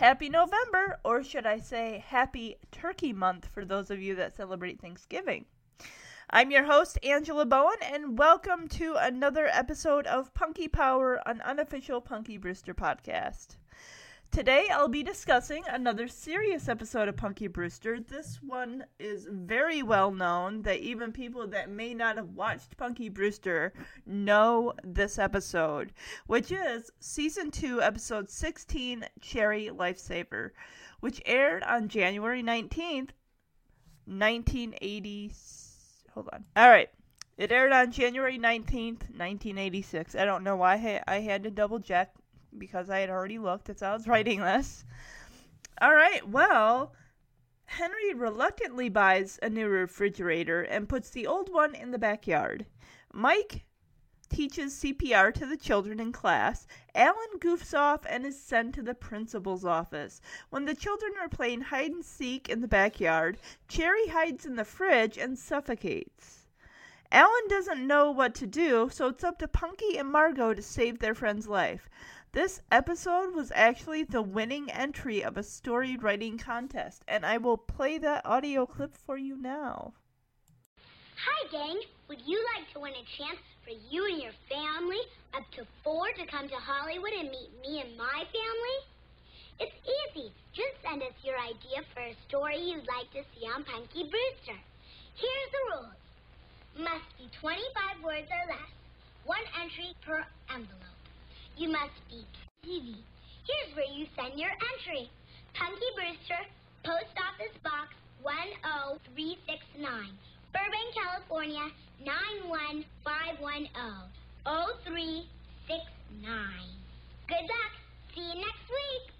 Happy November, or should I say, Happy Turkey Month for those of you that celebrate Thanksgiving. I'm your host, Angela Bowen, and welcome to another episode of Punky Power, an unofficial Punky Brewster podcast. Today I'll be discussing another serious episode of Punky Brewster. This one is very well known that even people that may not have watched Punky Brewster know this episode, which is season 2, episode 16, Cherie Lifesaver, which aired on January 19th, 1980. Hold on. All right. It aired on January 19th, 1986. I don't know why I had to double check because I had already looked as I was writing this. All right, well, Henry reluctantly buys a new refrigerator and puts the old one in the backyard. Mike teaches CPR to the children in class. Alan goofs off and is sent to the principal's office. When the children are playing hide and seek in the backyard, Cherie hides in the fridge and suffocates. Alan doesn't know what to do, so it's up to Punky and Margaux to save their friend's life. This episode was actually the winning entry of a story writing contest, and I will play that audio clip for you now. Hi, gang. Would you like to win a chance for you and your family, up to four, to come to Hollywood and meet me and my family? It's easy. Just send us your idea for a story you'd like to see on Punky Brewster. Here's the rules. Must be 25 words or less. One entry per envelope. You must be TV. Here's where you send your entry. Punky Brewster, Post Office Box 10369, Burbank, California 91510. 0369. Good luck. See you next week.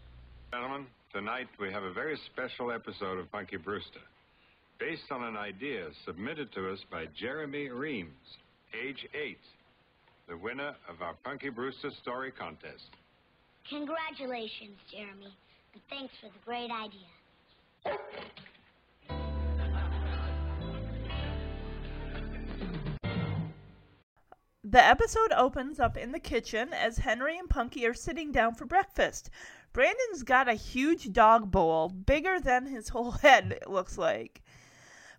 Gentlemen, tonight we have a very special episode of Punky Brewster, based on an idea submitted to us by Jeremy Reams, age eight the winner of our Punky Brewster Story Contest. Congratulations, Jeremy, and thanks for the great idea. The episode opens up in the kitchen as Henry and Punky are sitting down for breakfast. Brandon's got a huge dog bowl, bigger than his whole head, it looks like.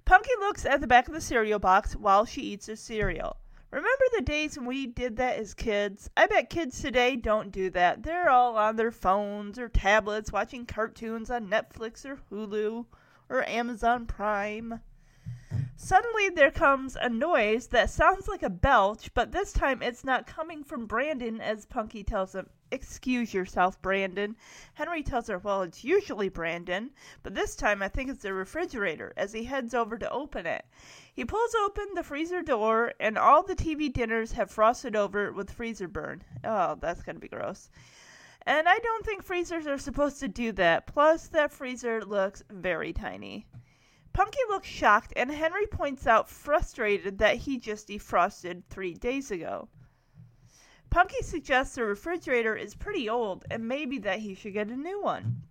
Punky looks at the back of the cereal box while she eats her cereal. Remember the days when we did that as kids? I bet kids today don't do that. They're all on their phones or tablets watching cartoons on Netflix or Hulu or Amazon Prime. Suddenly there comes a noise that sounds like a belch, but this time it's not coming from Brandon as Punky tells him, Excuse yourself, Brandon. Henry tells her, Well, it's usually Brandon, but this time I think it's the refrigerator as he heads over to open it. He pulls open the freezer door, and all the TV dinners have frosted over with freezer burn. Oh, that's to be gross. And I don't think freezers are supposed to do that. Plus, that freezer looks very tiny. Punky looks shocked, and Henry points out, frustrated, that he just defrosted three days ago. Punky suggests the refrigerator is pretty old and maybe that he should get a new one.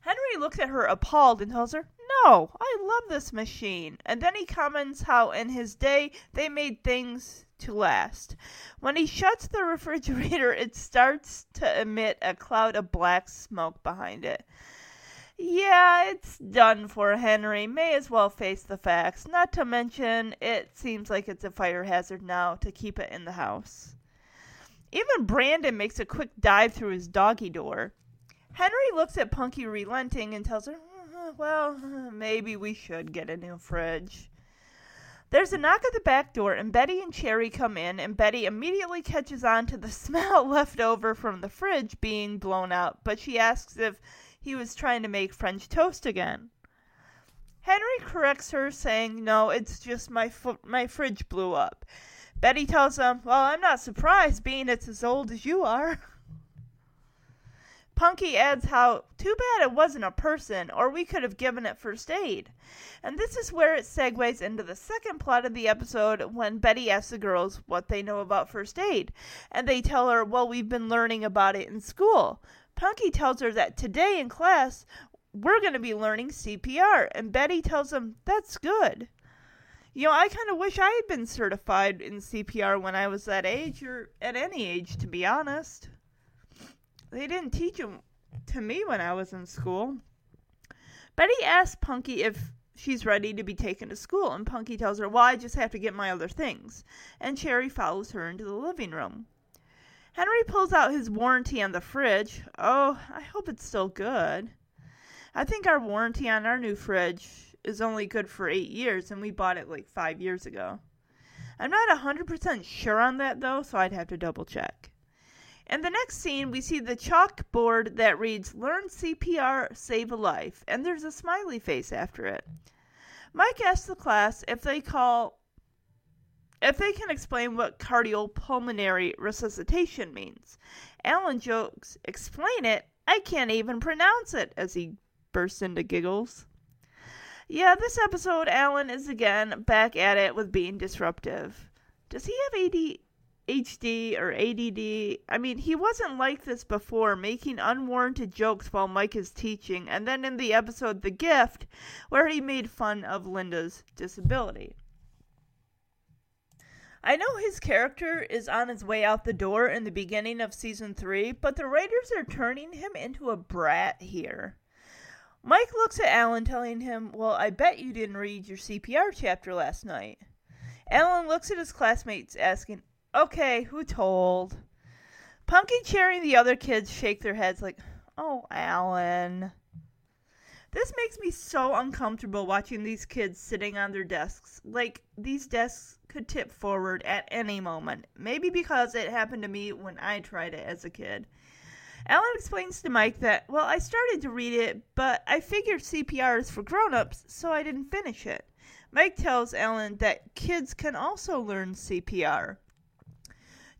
Henry looks at her appalled and tells her, No, I love this machine. And then he comments how in his day they made things to last. When he shuts the refrigerator, it starts to emit a cloud of black smoke behind it. Yeah, it's done for Henry. May as well face the facts. Not to mention, it seems like it's a fire hazard now to keep it in the house. Even Brandon makes a quick dive through his doggy door. Henry looks at Punky relenting and tells her, uh, Well, maybe we should get a new fridge. There's a knock at the back door, and Betty and Cherie come in, and Betty immediately catches on to the smell left over from the fridge being blown out, but she asks if he was trying to make French toast again. Henry corrects her, saying, No, it's just my, fo- my fridge blew up. Betty tells him, Well, I'm not surprised, being it's as old as you are. Punky adds how too bad it wasn't a person, or we could have given it first aid. And this is where it segues into the second plot of the episode when Betty asks the girls what they know about first aid. And they tell her, Well, we've been learning about it in school. Punky tells her that today in class, we're going to be learning CPR. And Betty tells him, That's good. You know, I kind of wish I had been certified in CPR when I was that age, or at any age, to be honest. they didn't teach them to me when I was in school. Betty asks Punky if she's ready to be taken to school, and Punky tells her, Well, I just have to get my other things. And Cherie follows her into the living room. Henry pulls out his warranty on the fridge. Oh, I hope it's still good. I think our warranty on our new fridge is only good for eight years, and we bought it like five years ago. I'm not 100% sure on that though, so I'd have to double check. In the next scene, we see the chalkboard that reads Learn CPR, Save a Life, and there's a smiley face after it. Mike asks the class if they call if they can explain what cardiopulmonary resuscitation means. Alan jokes, Explain it? I can't even pronounce it, as he bursts into giggles. Yeah, this episode, Alan is again back at it with being disruptive. Does he have ADHD or ADD? I mean, he wasn't like this before, making unwarranted jokes while Mike is teaching, and then in the episode The Gift, where he made fun of Linda's disability. I know his character is on his way out the door in the beginning of season 3, but the writers are turning him into a brat here. Mike looks at Alan, telling him, Well, I bet you didn't read your CPR chapter last night. Alan looks at his classmates, asking, Okay, who told? Punky, Cherie, and the other kids shake their heads like, Oh, Alan. This makes me so uncomfortable watching these kids sitting on their desks. Like, these desks could tip forward at any moment. Maybe because it happened to me when I tried it as a kid. Alan explains to Mike that, well, I started to read it, but I figured CPR is for grown ups, so I didn't finish it. Mike tells Alan that kids can also learn CPR.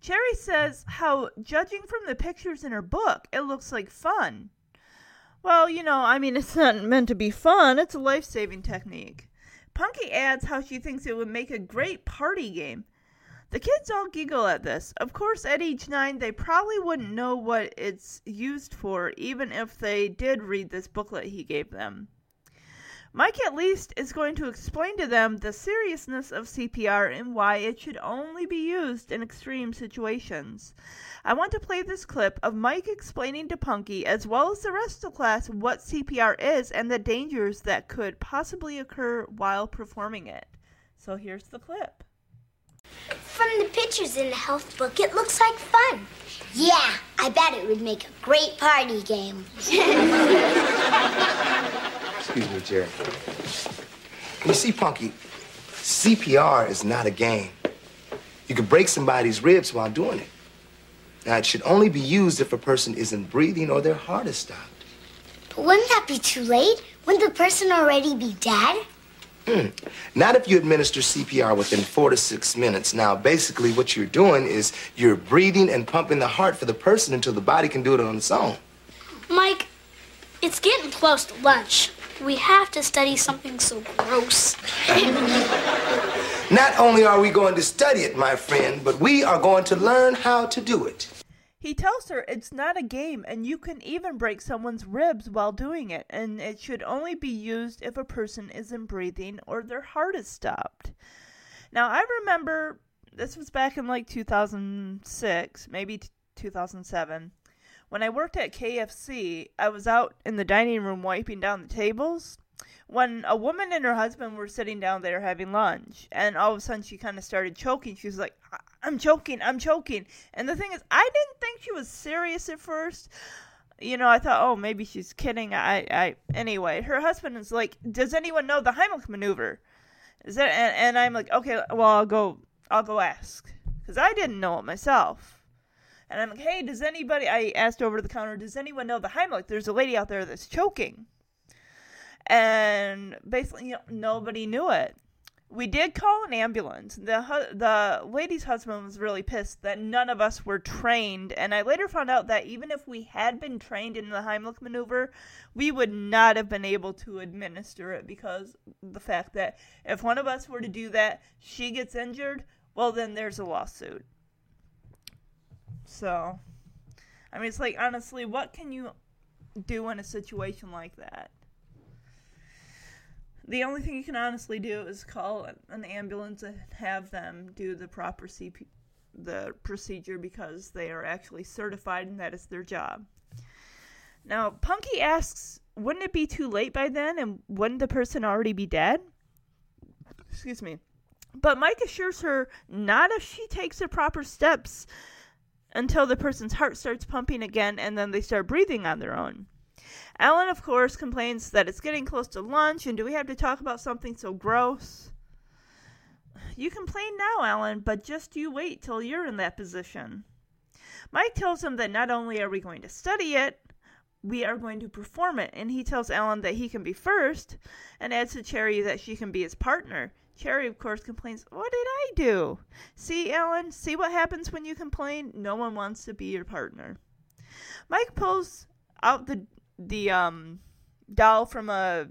Cherie says how, judging from the pictures in her book, it looks like fun. Well, you know, I mean, it's not meant to be fun, it's a life saving technique. Punky adds how she thinks it would make a great party game. The kids all giggle at this. Of course, at age nine, they probably wouldn't know what it's used for, even if they did read this booklet he gave them. Mike, at least, is going to explain to them the seriousness of CPR and why it should only be used in extreme situations. I want to play this clip of Mike explaining to Punky, as well as the rest of the class, what CPR is and the dangers that could possibly occur while performing it. So here's the clip. From the pictures in the health book, it looks like fun. Yeah, I bet it would make a great party game. Excuse me, Cherie. You see, Punky, CPR is not a game. You can break somebody's ribs while doing it. Now, it should only be used if a person isn't breathing or their heart is stopped. But wouldn't that be too late? Wouldn't the person already be dead? Mm. Not if you administer CPR within four to six minutes. Now, basically, what you're doing is you're breathing and pumping the heart for the person until the body can do it on its own. Mike, it's getting close to lunch. We have to study something so gross. Not only are we going to study it, my friend, but we are going to learn how to do it. He tells her it's not a game and you can even break someone's ribs while doing it, and it should only be used if a person isn't breathing or their heart is stopped. Now, I remember this was back in like 2006, maybe 2007. When I worked at KFC, I was out in the dining room wiping down the tables when a woman and her husband were sitting down there having lunch, and all of a sudden she kind of started choking. She was like, I'm choking, I'm choking. And the thing is, I didn't think she was serious at first. You know, I thought, oh, maybe she's kidding. I, I, anyway, her husband is like, does anyone know the Heimlich maneuver? Is that, and, and I'm like, okay, well, I'll go, I'll go ask. Because I didn't know it myself. And I'm like, hey, does anybody, I asked over the counter, does anyone know the Heimlich? There's a lady out there that's choking and basically you know, nobody knew it. We did call an ambulance. The hu- the lady's husband was really pissed that none of us were trained, and I later found out that even if we had been trained in the Heimlich maneuver, we would not have been able to administer it because the fact that if one of us were to do that, she gets injured, well then there's a lawsuit. So, I mean, it's like honestly, what can you do in a situation like that? the only thing you can honestly do is call an ambulance and have them do the proper CP the procedure because they are actually certified and that is their job. Now, Punky asks, wouldn't it be too late by then and wouldn't the person already be dead? Excuse me. But Mike assures her not if she takes the proper steps until the person's heart starts pumping again and then they start breathing on their own. Alan, of course, complains that it's getting close to lunch and do we have to talk about something so gross? You complain now, Alan, but just you wait till you're in that position. Mike tells him that not only are we going to study it, we are going to perform it. And he tells Alan that he can be first and adds to Cherie that she can be his partner. Cherie, of course, complains, What did I do? See, Alan, see what happens when you complain? No one wants to be your partner. Mike pulls out the the um doll from a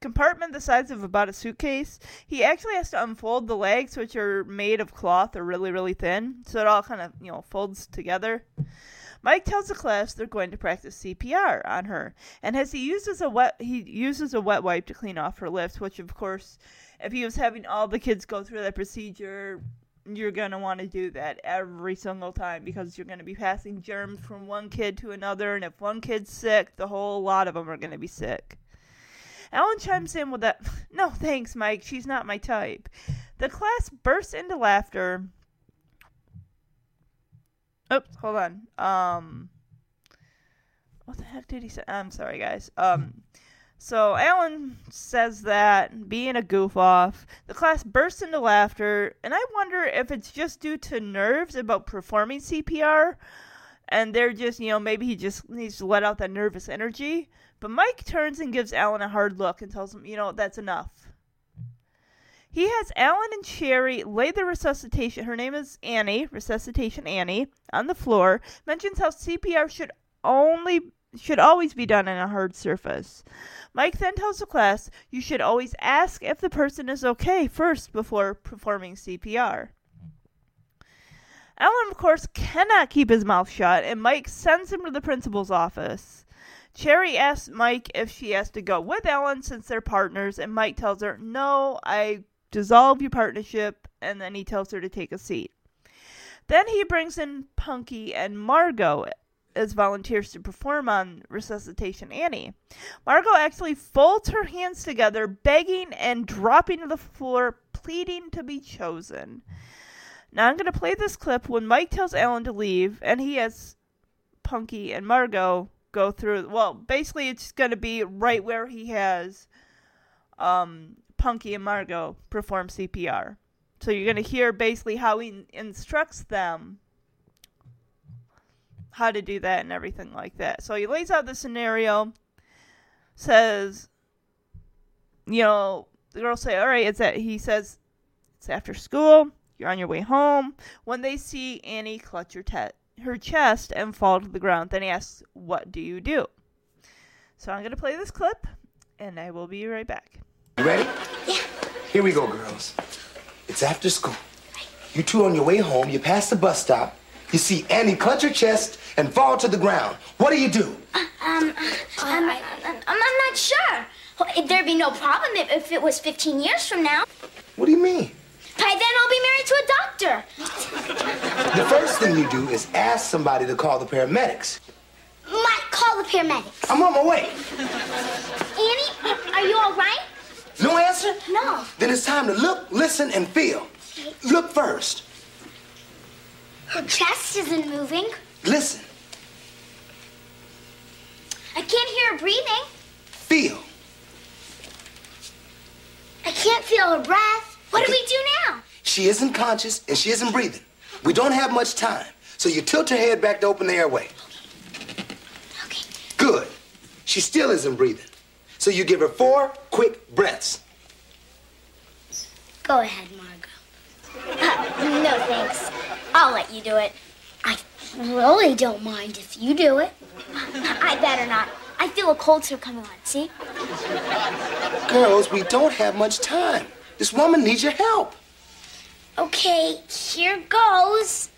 compartment the size of about a suitcase. He actually has to unfold the legs, which are made of cloth or really, really thin, so it all kind of, you know, folds together. Mike tells the class they're going to practice CPR on her, and as he uses a wet he uses a wet wipe to clean off her lips, which of course, if he was having all the kids go through that procedure, you're going to want to do that every single time because you're going to be passing germs from one kid to another, and if one kid's sick, the whole lot of them are going to be sick. Alan chimes in with that, No thanks, Mike, she's not my type. The class bursts into laughter Oops, hold on. Um, what the heck did he say? I'm sorry, guys. Um, so Alan says that, being a goof off, the class bursts into laughter, and I wonder if it's just due to nerves about performing CPR, and they're just, you know, maybe he just needs to let out that nervous energy. But Mike turns and gives Alan a hard look and tells him, you know, that's enough. He has Alan and Cherie lay the resuscitation, her name is Annie, resuscitation Annie, on the floor, mentions how CPR should only should always be done on a hard surface. Mike then tells the class you should always ask if the person is okay first before performing CPR. Alan, of course, cannot keep his mouth shut, and Mike sends him to the principal's office. Cherie asks Mike if she has to go with Alan since they're partners, and Mike tells her, No, I dissolve your partnership, and then he tells her to take a seat. Then he brings in Punky and Margaux as volunteers to perform on Resuscitation Annie. Margaux actually folds her hands together, begging and dropping to the floor, pleading to be chosen. Now I'm going to play this clip when Mike tells Alan to leave, and he has Punky and Margaux go through. Well, basically, it's going to be right where he has um, Punky and Margaux perform CPR. So you're going to hear basically how he instructs them how to do that and everything like that. So he lays out the scenario, says, you know, the girls say, all right, it's that he says, it's after school, you're on your way home. When they see Annie clutch her, te- her chest and fall to the ground, then he asks, what do you do? So I'm going to play this clip, and I will be right back. You ready? Yeah. Here we go, girls. It's after school. You two on your way home, you pass the bus stop, you see Annie clutch her chest and fall to the ground. What do you do? Uh, um, I'm, I'm, I'm not sure. There'd be no problem if, if it was 15 years from now. What do you mean? By then I'll be married to a doctor. The first thing you do is ask somebody to call the paramedics. Might call the paramedics. I'm on my way. Annie, are you all right? No answer? No. Then it's time to look, listen, and feel. Look first. Her chest isn't moving. Listen. I can't hear her breathing. Feel. I can't feel her breath. What do we do now? She isn't conscious and she isn't breathing. We don't have much time. So you tilt her head back to open the airway. Okay. Good. She still isn't breathing. So you give her four quick breaths. Go ahead, Margaux. Uh, no thanks. I'll let you do it. I really don't mind if you do it. I better not. I feel a cold sore coming on, see? Girls, we don't have much time. This woman needs your help. Okay, here goes.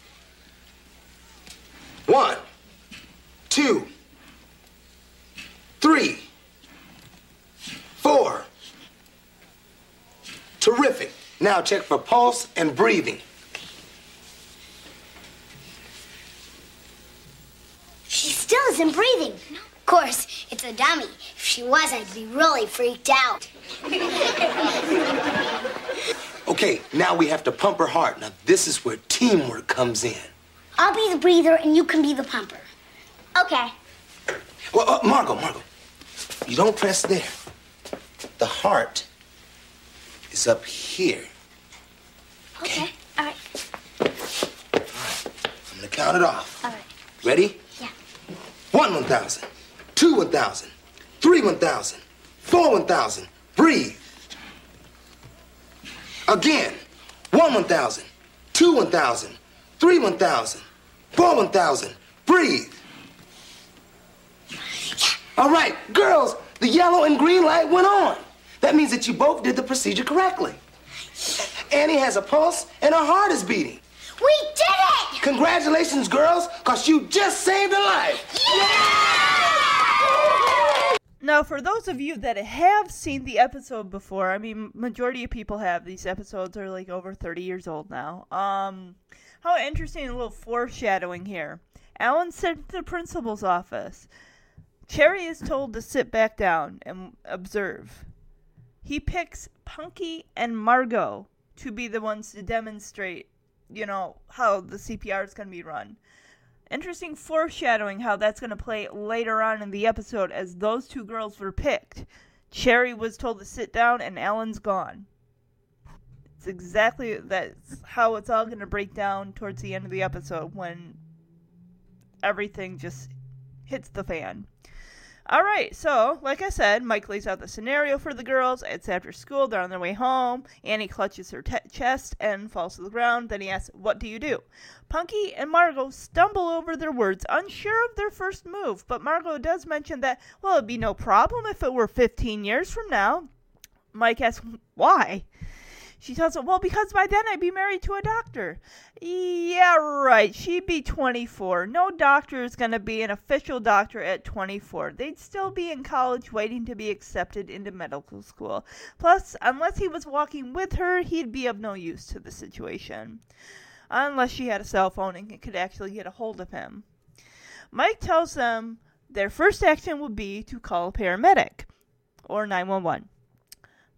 One, two, three, four. Terrific. Now check for pulse and breathing. She still isn't breathing. Of course, it's a dummy. If she was, I'd be really freaked out. Okay, now we have to pump her heart. Now, this is where teamwork comes in. I'll be the breather and you can be the pumper. Okay. Well, uh, Margaux, Margaux, you don't press there. The heart is up here. Okay. All right. All right. I'm gonna count it off. All right. Ready? One 1,000, two 1,000, three 1,000, four 1,000. Breathe. Again. One 1,000, two 1,000, three 1,000, four 1,000. Breathe. All right, girls, the yellow and green light went on. That means that you both did the procedure correctly. Annie has a pulse and her heart is beating. We did it! Congratulations, girls, because you just saved a life. Yeah! Now, for those of you that have seen the episode before, I mean, majority of people have. These episodes are like over 30 years old now. Um, how interesting a little foreshadowing here. Alan sent to the principal's office. Cherie is told to sit back down and observe. He picks Punky and Margaux to be the ones to demonstrate, you know, how the CPR is going to be run. Interesting foreshadowing how that's going to play later on in the episode as those two girls were picked. Cherie was told to sit down and Alan's gone. It's exactly that's how it's all going to break down towards the end of the episode when everything just hits the fan. All right, so like I said, Mike lays out the scenario for the girls. It's after school, they're on their way home. Annie clutches her te- chest and falls to the ground. Then he asks, What do you do? Punky and Margaux stumble over their words, unsure of their first move. But Margaux does mention that, well, it'd be no problem if it were 15 years from now. Mike asks, Why? She tells him, Well, because by then I'd be married to a doctor. Yeah, right. She'd be 24. No doctor is going to be an official doctor at 24. They'd still be in college waiting to be accepted into medical school. Plus, unless he was walking with her, he'd be of no use to the situation. Unless she had a cell phone and could actually get a hold of him. Mike tells them their first action would be to call a paramedic or 911.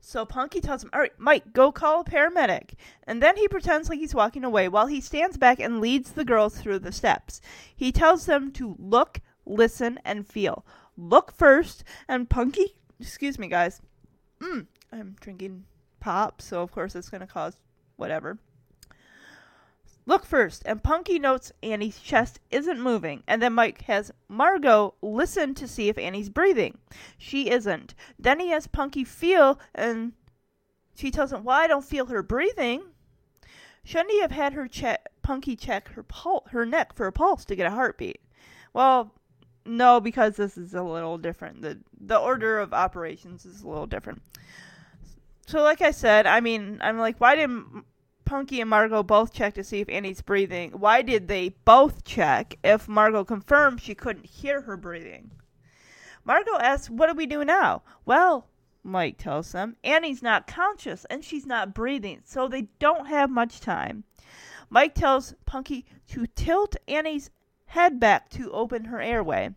So Punky tells him, All right, Mike, go call a paramedic. And then he pretends like he's walking away while he stands back and leads the girls through the steps. He tells them to look, listen, and feel. Look first, and Punky, excuse me, guys. Mm, I'm drinking pop, so of course it's going to cause whatever. Look first, and Punky notes Annie's chest isn't moving, and then Mike has Margaux listen to see if Annie's breathing. She isn't. Then he has Punky feel, and she tells him, "Well, I don't feel her breathing." Shouldn't he have had her check Punky check her pul- her neck for a pulse to get a heartbeat? Well, no, because this is a little different. the The order of operations is a little different. So, like I said, I mean, I'm like, why didn't Punky and Margaux both check to see if Annie's breathing. Why did they both check if Margaux confirmed she couldn't hear her breathing? Margaux asks, What do we do now? Well, Mike tells them, Annie's not conscious and she's not breathing, so they don't have much time. Mike tells Punky to tilt Annie's head back to open her airway.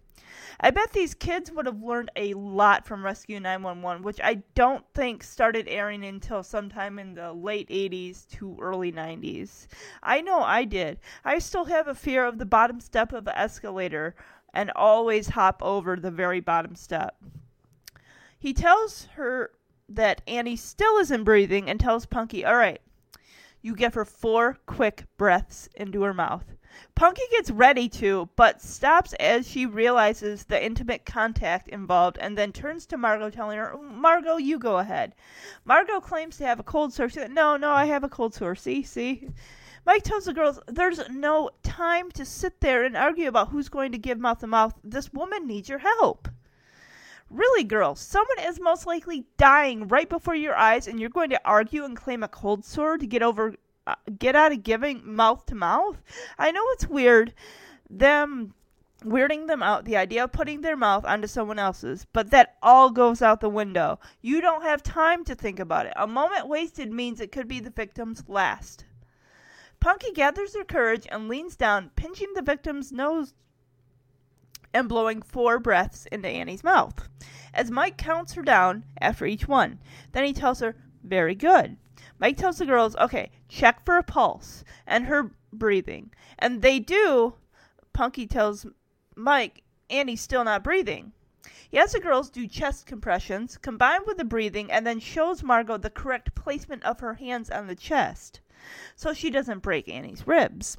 I bet these kids would have learned a lot from Rescue 911, which I don't think started airing until sometime in the late 80s to early 90s. I know I did. I still have a fear of the bottom step of an escalator and always hop over the very bottom step. He tells her that Annie still isn't breathing and tells Punky, All right, you give her four quick breaths into her mouth. Punky gets ready to, but stops as she realizes the intimate contact involved and then turns to Margaux, telling her, Margaux, you go ahead. Margaux claims to have a cold sore. She said, No, no, I have a cold sore. See, see? Mike tells the girls, There's no time to sit there and argue about who's going to give mouth to mouth. This woman needs your help. Really, girls, someone is most likely dying right before your eyes, and you're going to argue and claim a cold sore to get over Uh, get out of giving mouth to mouth. I know it's weird, them weirding them out, the idea of putting their mouth onto someone else's, but that all goes out the window. You don't have time to think about it. A moment wasted means it could be the victim's last. Punky gathers her courage and leans down, pinching the victim's nose and blowing four breaths into Annie's mouth. As Mike counts her down after each one, then he tells her, Very good. Mike tells the girls, Okay, check for a pulse and her breathing. And they do. Punky tells Mike, Annie's still not breathing. He has the girls do chest compressions, combined with the breathing, and then shows Margaux the correct placement of her hands on the chest so she doesn't break Annie's ribs.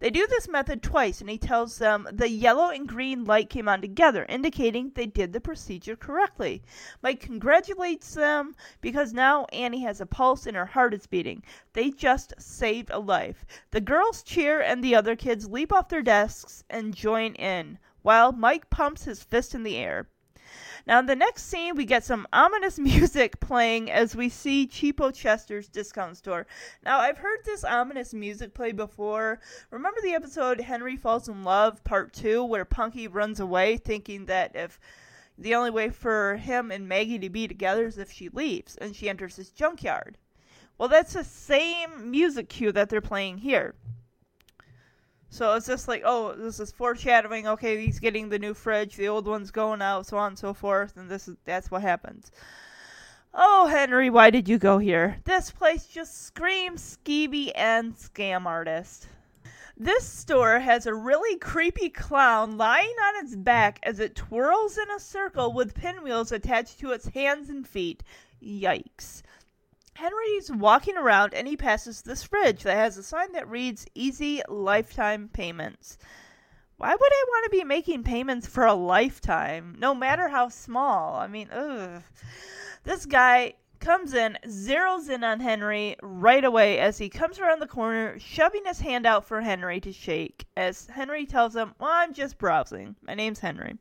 They do this method twice, and he tells them the yellow and green light came on together, indicating they did the procedure correctly. Mike congratulates them because now Annie has a pulse and her heart is beating. They just saved a life. The girls cheer, and the other kids leap off their desks and join in, while Mike pumps his fist in the air. Now, in the next scene, we get some ominous music playing as we see Cheapo Chester's discount store. Now, I've heard this ominous music play before. Remember the episode Henry Falls in Love, Part 2, where Punky runs away thinking that if the only way for him and Maggie to be together is if she leaves and she enters his junkyard? Well, that's the same music cue that they're playing here. So it's just like, oh, this is foreshadowing. Okay, he's getting the new fridge, the old one's going out, so on and so forth, and this is that's what happens. Oh, Henry, why did you go here? This place just screams skeevy and scam artist. This store has a really creepy clown lying on its back as it twirls in a circle with pinwheels attached to its hands and feet. Yikes. Henry's walking around and he passes this fridge that has a sign that reads Easy Lifetime Payments. Why would I want to be making payments for a lifetime, no matter how small? I mean, ugh. This guy comes in, zeroes in on Henry right away as he comes around the corner, shoving his hand out for Henry to shake. As Henry tells him, Well, I'm just browsing. My name's Henry.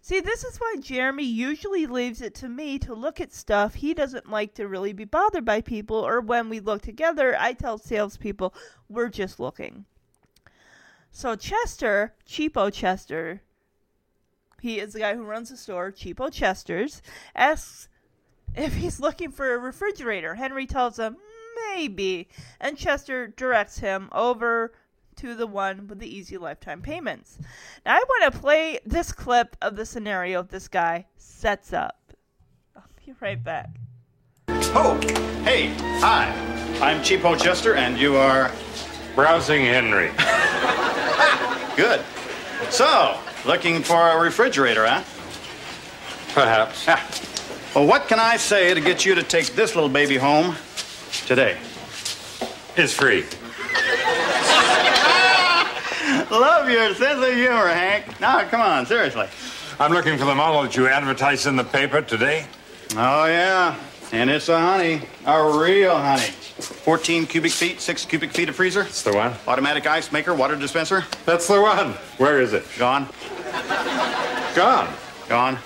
See, this is why Jeremy usually leaves it to me to look at stuff. He doesn't like to really be bothered by people, or when we look together, I tell salespeople, we're just looking. So Chester, Cheapo Chester, he is the guy who runs the store, Cheapo Chester's, asks if he's looking for a refrigerator. Henry tells him, maybe. And Chester directs him over to the one with the easy lifetime payments. Now, I want to play this clip of the scenario this guy sets up. I'll be right back. Oh, hey, hi. I'm Cheapo Chester, and you are Browsing Henry. good. So, looking for a refrigerator, huh? Perhaps. Ah. Well, what can I say to get you to take this little baby home today? It's free. Love your sense of humor, Hank. Now, come on, seriously. I'm looking for the model that you advertised in the paper today. Oh, yeah. And it's a honey, a real honey. 14 cubic feet, 6 cubic feet of freezer, It's the one. automatic ice maker, water dispenser. That's the one. Where is it? Gone. Gone. Gone.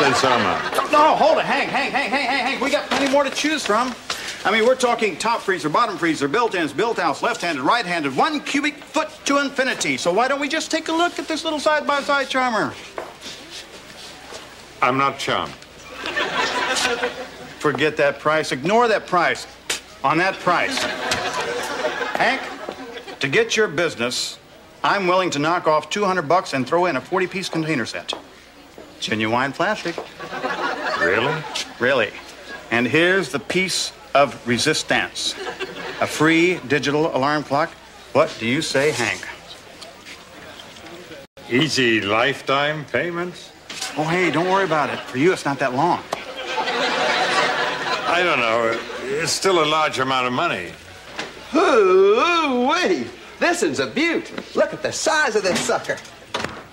Then some are. No, hold it. Hank, Hank, Hank, Hank, Hank, Hank. We got plenty more to choose from. I mean, we're talking top freezer, bottom freezer, built-ins, built-outs, left-handed, right-handed, one cubic foot to infinity. So why don't we just take a look at this little side-by-side charmer? I'm not charmed. Forget that price. Ignore that price. On that price. Hank, to get your business, I'm willing to knock off 200 bucks and throw in a 40-piece container set. Genuine plastic. Really? Really. And here's the piece of resistance. A free digital alarm clock. What do you say, Hank? Easy lifetime payments? Oh, hey, don't worry about it. For you, it's not that long. I don't know. It's still a large amount of money. Ooh, wee! This is a beaut. Look at the size of this sucker.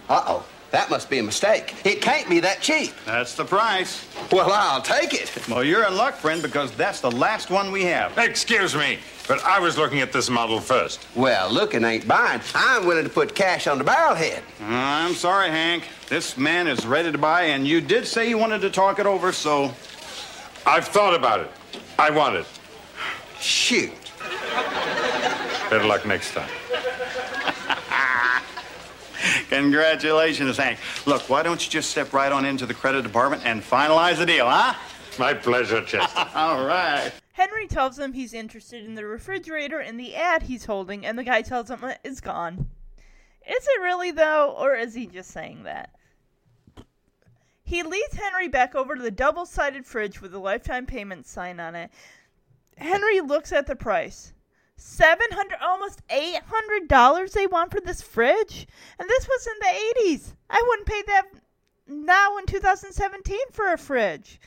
Uh-oh. That must be a mistake. It can't be that cheap. That's the price. Well, I'll take it. Well, you're in luck, friend, because that's the last one we have. Excuse me, but I was looking at this model first. Well, looking ain't buying. I'm willing to put cash on the barrelhead. I'm sorry, Hank. This man is ready to buy, and you did say you wanted to talk it over, so I've thought about it. I want it. Shoot. Better luck next time. Congratulations, Hank. Look, why don't you just step right on into the credit department and finalize the deal, huh? My pleasure, Chester. All right. Henry tells him he's interested in the refrigerator in the ad he's holding, and the guy tells him uh, it's gone. Is it really though, or is he just saying that? He leads Henry back over to the double sided fridge with the lifetime payment sign on it. Henry looks at the price. Seven hundred almost eight hundred dollars they want for this fridge? And this was in the eighties. I wouldn't pay that now in 2017 for a fridge.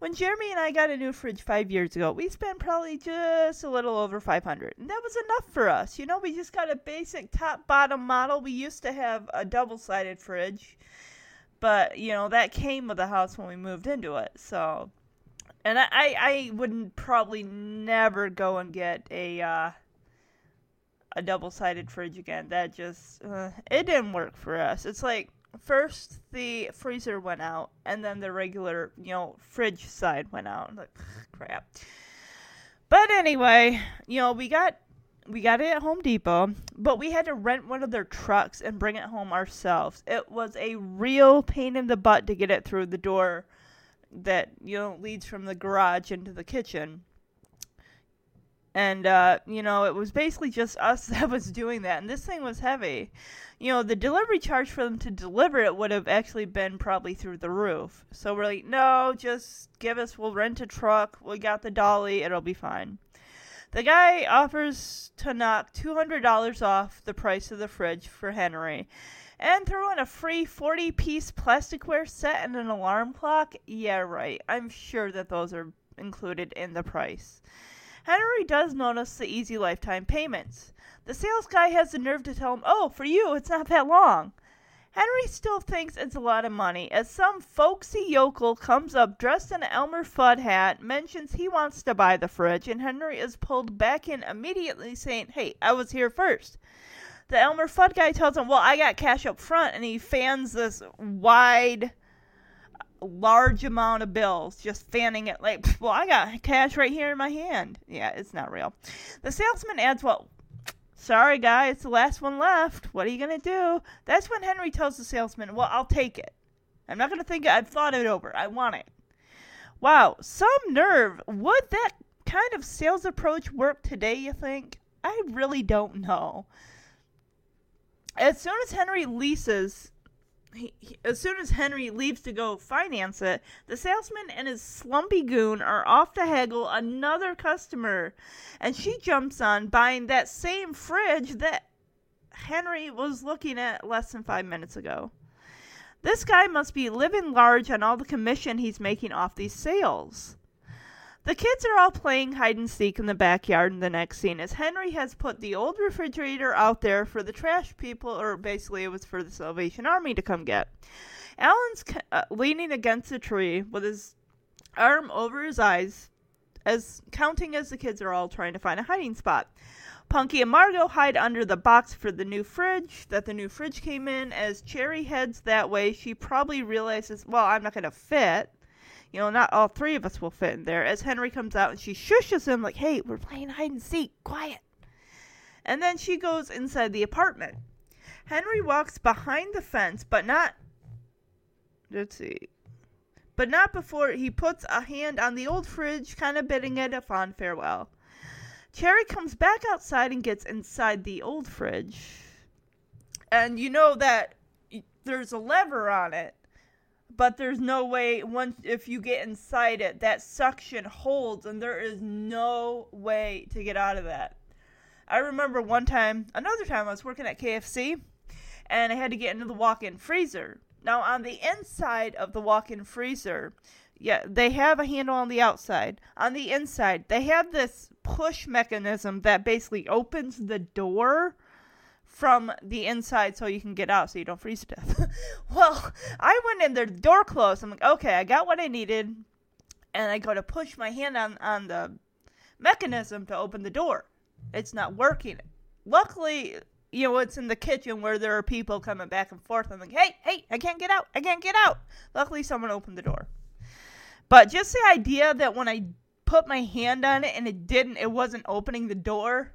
When Jeremy and I got a new fridge five years ago, we spent probably just a little over 500 and that was enough for us. You know, we just got a basic top bottom model. We used to have a double sided fridge, but you know, that came with the house when we moved into it. So, and I, I, I would probably never go and get a, uh, a double sided fridge again. That just, uh, it didn't work for us. It's like, first the freezer went out and then the regular you know fridge side went out I'm like crap but anyway you know we got we got it at home depot but we had to rent one of their trucks and bring it home ourselves it was a real pain in the butt to get it through the door that you know leads from the garage into the kitchen. And uh, you know it was basically just us that was doing that. And this thing was heavy. You know the delivery charge for them to deliver it would have actually been probably through the roof. So we're like no just give us we'll rent a truck we got the dolly it'll be fine. The guy offers to knock $200 off the price of the fridge for henry and throw in a free 40 piece plasticware set and an alarm clock yeah right i'm sure that those are included in the price Henry does notice the easy lifetime payments. The sales guy has the nerve to tell him, Oh, for you, it's not that long. Henry still thinks it's a lot of money as some folksy yokel comes up dressed in an Elmer Fudd hat, mentions he wants to buy the fridge, and Henry is pulled back in immediately saying, Hey, I was here first. The Elmer Fudd guy tells him, Well, I got cash up front, and he fans this wide large amount of bills, just fanning it like, well, I got cash right here in my hand. Yeah, it's not real. The salesman adds, well, sorry, guy, it's the last one left. What are you to do? That's when Henry tells the salesman, well, I'll take it. I'm not to think it. I've thought it over. I want it. Wow, some nerve. Would that kind of sales approach work today, you think? I really don't know. As soon as Henry leases he, he, as soon as Henry leaves to go finance it, the salesman and his slumpy goon are off to haggle another customer, and she jumps on buying that same fridge that Henry was looking at less than five minutes ago. This guy must be living large on all the commission he's making off these sales. The kids are all playing hide and seek in the backyard in the next scene as Henry has put the old refrigerator out there for the trash people, or basically it was for the Salvation Army to come get. Alan's uh, leaning against a tree with his arm over his eyes, as counting as the kids are all trying to find a hiding spot. Punky and Margot hide under the box for the new fridge that the new fridge came in. As Cherie heads that way, she probably realizes, well, I'm not going to fit. You know, not all three of us will fit in there. As Henry comes out and she shushes him, like, hey, we're playing hide and seek, quiet. And then she goes inside the apartment. Henry walks behind the fence, but not. Let's see. But not before he puts a hand on the old fridge, kind of bidding it a fond farewell. Cherie comes back outside and gets inside the old fridge. And you know that there's a lever on it but there's no way once if you get inside it that suction holds and there is no way to get out of that. I remember one time another time i was working at kfc and i had to get into the walk-in freezer. Now on the inside of the walk-in freezer yeah they have a handle on the outside. On the inside they have this push mechanism that basically opens the door from the inside so you can get out so you don't freeze to death. well, I went in there, the door closed. I'm like, okay, I got what I needed. And I go to push my hand on, on the mechanism to open the door. It's not working. Luckily, you know, it's in the kitchen where there are people coming back and forth. I'm like, hey, hey, I can't get out. I can't get out. Luckily, someone opened the door. But just the idea that when I put my hand on it and it didn't, it wasn't opening the door,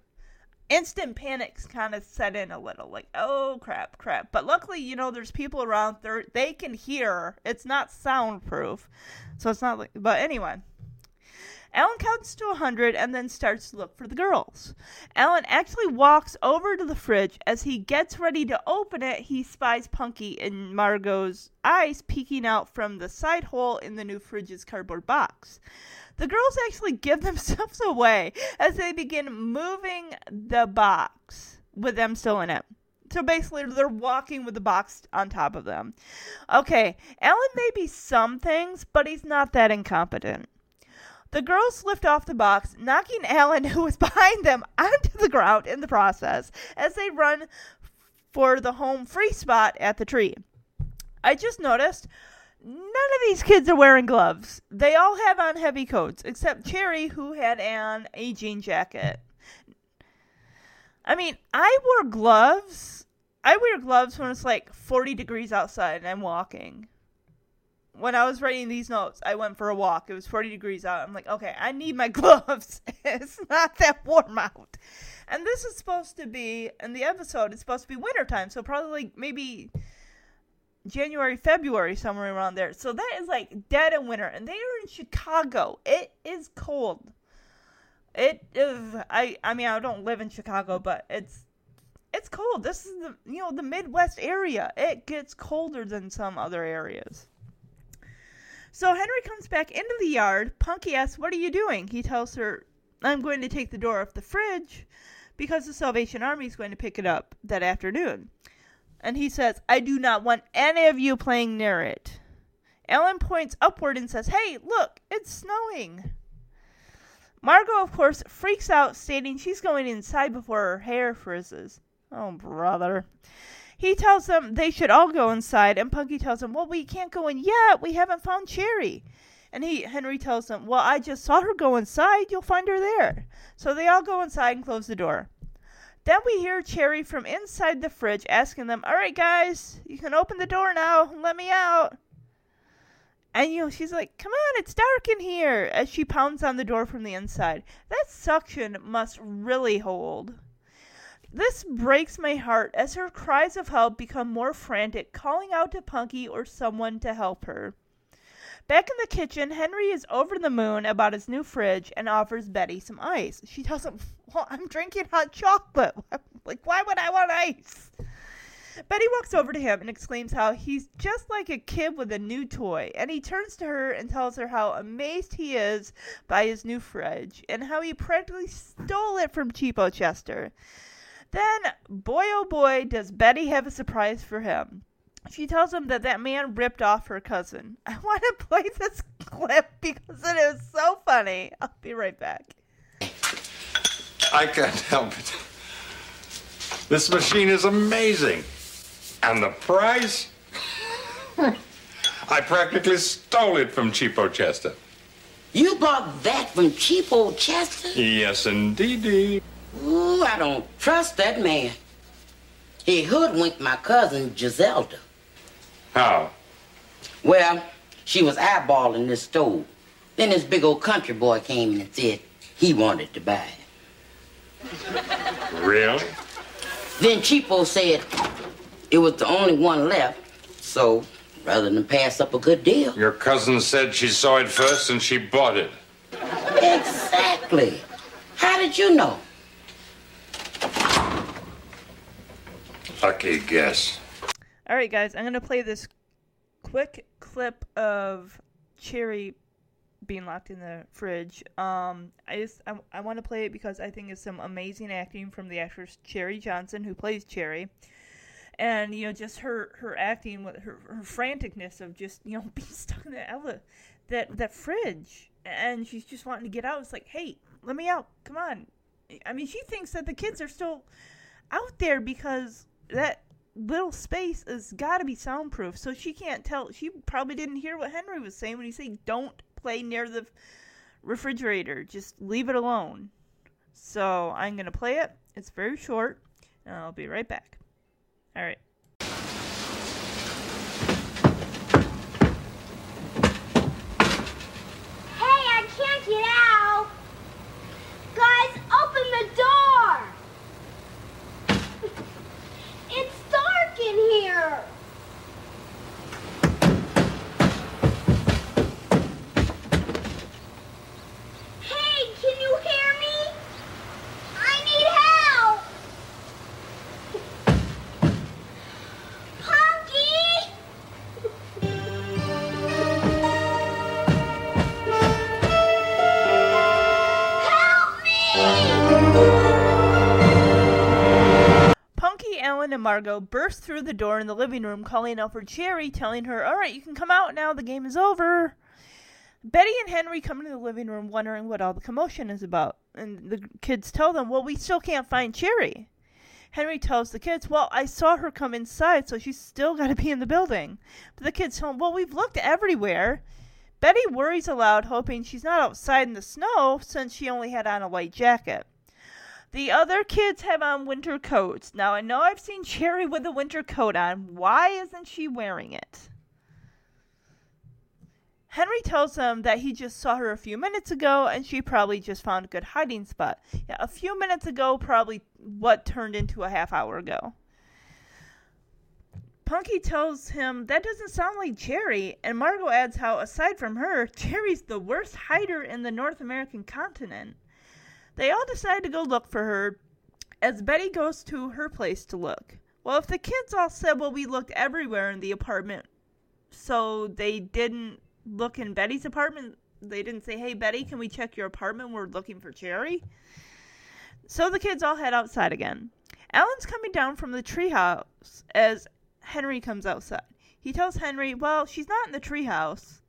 instant panics kind of set in a little like oh crap crap. But luckily you know there's people around there they can hear. It's not soundproof. So it's not like but anyway Alan counts to a 100 and then starts to look for the girls. Alan actually walks over to the fridge. As he gets ready to open it, he spies Punky in Margaux's eyes peeking out from the side hole in the new fridge's cardboard box. The girls actually give themselves away as they begin moving the box with them still in it. So basically, they're walking with the box on top of them. Okay, Alan may be some things, but he's not that incompetent. The girls lift off the box, knocking Alan, who was behind them, onto the ground in the process as they run for the home free spot at the tree. I just noticed none of these kids are wearing gloves. They all have on heavy coats, except Cherie, who had on a jean jacket. I mean, I wore gloves. I wear gloves when it's like 40 degrees outside and I'm walking. When I was writing these notes, I went for a walk. It was 40 degrees out. I'm like, okay, I need my gloves. it's not that warm out. And this is supposed to be, in the episode, it's supposed to be wintertime. So probably like maybe January, February, somewhere around there. So that is like dead in winter. And they are in Chicago. It is cold. It is. I. I mean, I don't live in Chicago, but it's it's cold. This is the you know the Midwest area. It gets colder than some other areas. So Henry comes back into the yard. Punky asks, "What are you doing?" He tells her, "I'm going to take the door off the fridge because the Salvation Army is going to pick it up that afternoon." And he says, "I do not want any of you playing near it." Ellen points upward and says, "Hey, look, it's snowing." Margaux, of course, freaks out, stating she's going inside before her hair frizzes. Oh, brother. He tells them they should all go inside, and Punky tells him, Well, we can't go in yet. We haven't found Cherie. And he Henry tells them, Well, I just saw her go inside. You'll find her there. So they all go inside and close the door. Then we hear Cherie from inside the fridge asking them, All right, guys, you can open the door now. Let me out. And you know, she's like, "Come on, it's dark in here." As she pounds on the door from the inside. That suction must really hold. This breaks my heart as her cries of help become more frantic, calling out to Punky or someone to help her. Back in the kitchen, Henry is over the moon about his new fridge and offers Betty some ice. She him, Well, I'm drinking hot chocolate. like, why would I want ice? Betty walks over to him and exclaims how he's just like a kid with a new toy, and he turns to her and tells her how amazed he is by his new fridge and how he practically stole it from Cheapo Chester. Then, boy oh boy, does Betty have a surprise for him. She tells him that that man ripped off her cousin. I want to play this clip because it is so funny. I'll be right back. I can't help it. This machine is amazing. And the price? I practically stole it from Cheapo Chester. You bought that from Cheapo Chester? Yes, indeedy. Ooh, I don't trust that man. He hoodwinked my cousin Giselda. How? Well, she was eyeballing this stove. Then this big old country boy came in and said he wanted to buy it. Really? Then Cheapo said it was the only one left, so rather than pass up a good deal. Your cousin said she saw it first and she bought it. Exactly. How did you know? Lucky guess. All right, guys, I'm gonna play this quick clip of Cherie being locked in the fridge. Um, I just I, I want to play it because I think it's some amazing acting from the actress Cherie Johnson who plays Cherie, and you know just her her acting with her her franticness of just you know being stuck in that ele- that that fridge, and she's just wanting to get out. It's like, hey, let me out, come on. I mean, she thinks that the kids are still out there because that little space has got to be soundproof. So she can't tell. She probably didn't hear what Henry was saying when he said, "Don't play near the refrigerator. Just leave it alone." So I'm gonna play it. It's very short, and I'll be right back. All right. Margaux burst through the door in the living room, calling out for Cherie, telling her, All right, you can come out now, the game is over. Betty and Henry come into the living room wondering what all the commotion is about. And the kids tell them, Well, we still can't find Cherie. Henry tells the kids, Well, I saw her come inside, so she's still got to be in the building. But the kids tell him, Well, we've looked everywhere. Betty worries aloud, hoping she's not outside in the snow since she only had on a light jacket. The other kids have on winter coats. Now, I know I've seen Cherie with a winter coat on. Why isn't she wearing it? Henry tells them that he just saw her a few minutes ago and she probably just found a good hiding spot. Yeah, a few minutes ago, probably what turned into a half hour ago. Punky tells him that doesn't sound like Cherie, and Margaux adds how, aside from her, Cherie's the worst hider in the North American continent. They all decide to go look for her as Betty goes to her place to look. Well, if the kids all said, well, we looked everywhere in the apartment, so they didn't look in Betty's apartment. They didn't say, hey, Betty, can we check your apartment? We're looking for Cherie. So the kids all head outside again. Alan's coming down from the treehouse as Henry comes outside. He tells Henry, well, she's not in the treehouse.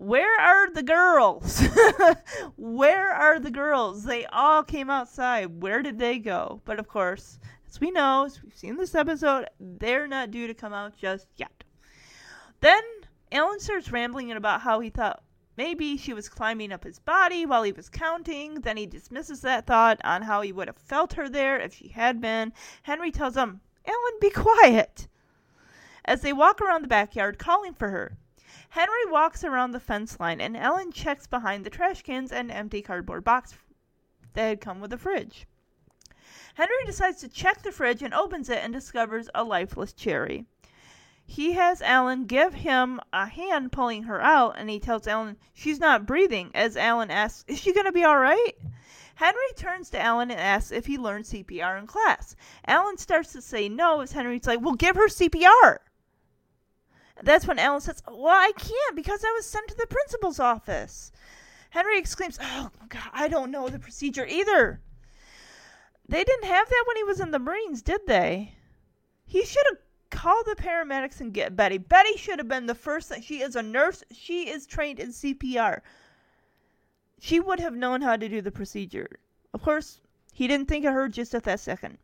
Where are the girls? Where are the girls? They all came outside. Where did they go? But of course, as we know, as we've seen this episode, they're not due to come out just yet. Then Alan starts rambling about how he thought maybe she was climbing up his body while he was counting. Then he dismisses that thought on how he would have felt her there if she had been. Henry tells him, Alan, be quiet. As they walk around the backyard calling for her, Henry walks around the fence line and Ellen checks behind the trash cans and empty cardboard box that had come with the fridge. Henry decides to check the fridge and opens it and discovers a lifeless Cherie. He has Alan give him a hand pulling her out, and he tells Alan she's not breathing. As Alan asks, Is she going to be all right? Henry turns to Alan and asks if he learned CPR in class. Alan starts to say no, as Henry's like, Well, give her CPR. That's when Alan says, Well, I can't because I was sent to the principal's office. Henry exclaims, Oh, God, I don't know the procedure either. They didn't have that when he was in the Marines, did they? He should have called the paramedics and get Betty. Betty should have been the first. She is a nurse. She is trained in CPR. She would have known how to do the procedure. Of course, he didn't think of her just at that second.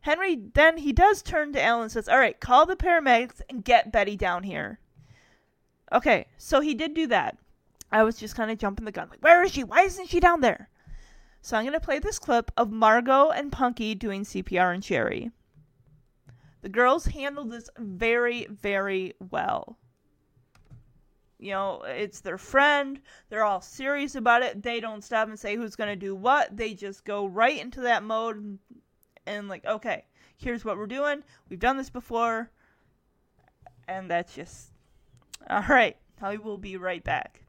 Henry then he does turn to Alan and says, "All right, call the paramedics and get Betty down here." Okay, so he did do that. I was just kind of jumping the gun, like, "Where is she? Why isn't she down there?" So I'm gonna play this clip of Margaux and Punky doing CPR and Cherie. The girls handled this very, very well. You know, it's their friend. They're all serious about it. They don't stop and say who's going to do what. They just go right into that mode and, like, okay, here's what we're doing. We've done this before. And that's just. All right. I will be right back.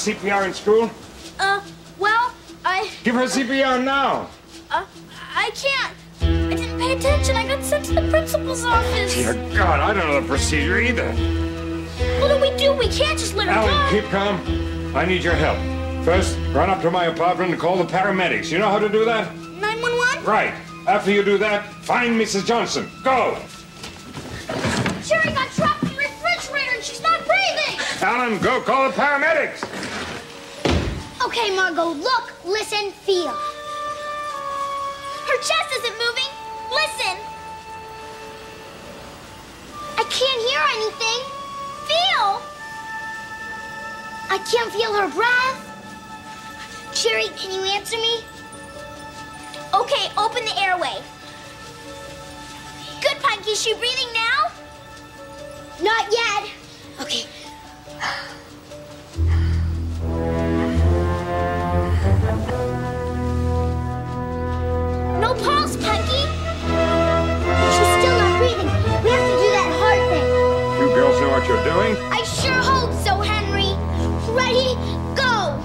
CPR in school? Uh, well, I. Give her CPR now. Uh, I can't. I didn't pay attention. I got sent to the principal's office. Dear God, I don't know the procedure either. What do we do? We can't just let her Alan, go. keep calm. I need your help. First, run up to my apartment and call the paramedics. You know how to do that? 911? Right. After you do that, find Mrs. Johnson. Go! Cherie got trapped in the refrigerator and she's not breathing. Alan, go call the paramedics. Okay, Margaux, look, listen, feel. Her chest isn't moving. Listen. I can't hear anything. Feel. I can't feel her breath. Cherie, can you answer me? Okay, open the airway. Good, Punky. Is she breathing now? Not yet. Okay. pulse, Punky! She's still not breathing. We have to do that hard thing. You girls know what you're doing? I sure hope so, Henry. Ready, go!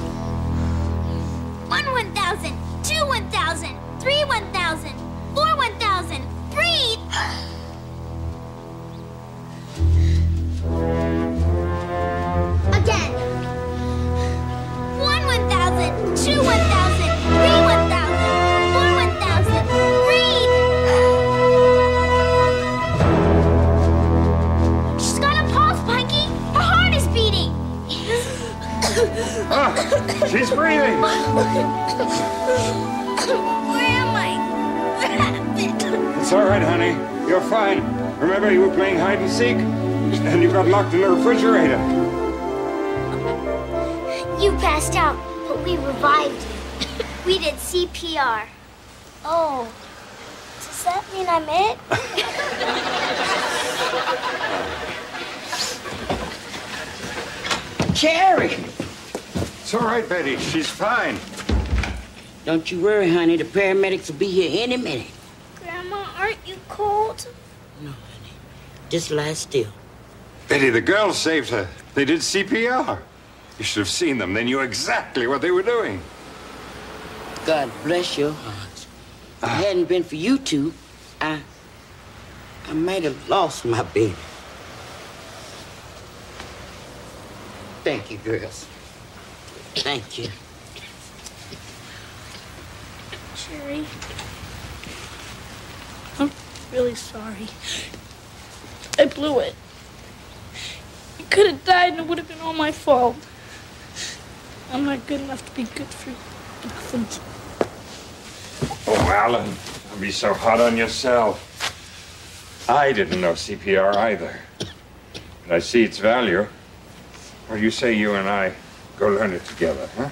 One one thousand, two one thousand, three one thousand, four one thousand, breathe! Again. One one thousand, two one thousand. Breathing. Where am I? It's all right, honey. You're fine. Remember, you were playing hide and seek, and you got locked in the refrigerator. You passed out, but we revived you. We did CPR. Oh, does that mean I'm it? Cherie! It's all right, Betty. She's fine. Don't you worry, honey. The paramedics will be here any minute. Grandma, aren't you cold? No, honey. Just lie still. Betty, the girls saved her. They did CPR. You should have seen them. They knew exactly what they were doing. God bless your hearts. If it hadn't been for you two, I. I might have lost my baby. Thank you, girls. Thank you. Cherie. I'm really sorry. I blew it. You could have died and it would have been all my fault. I'm not good enough to be good for nothing. Oh, Alan, don't be so hard on yourself. I didn't know CPR either. But I see its value. What do you say you and I go learn it together, huh?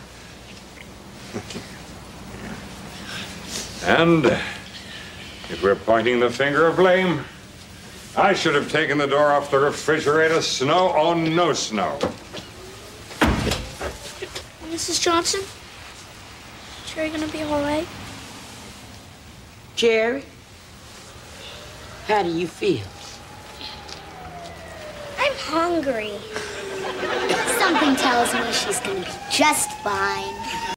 and if we're pointing the finger of blame, I should have taken the door off the refrigerator, snow or no snow. Mrs. Johnson? Cherie gonna be alright? Cherie? How do you feel? I'm hungry. Something tells me she's gonna be just fine.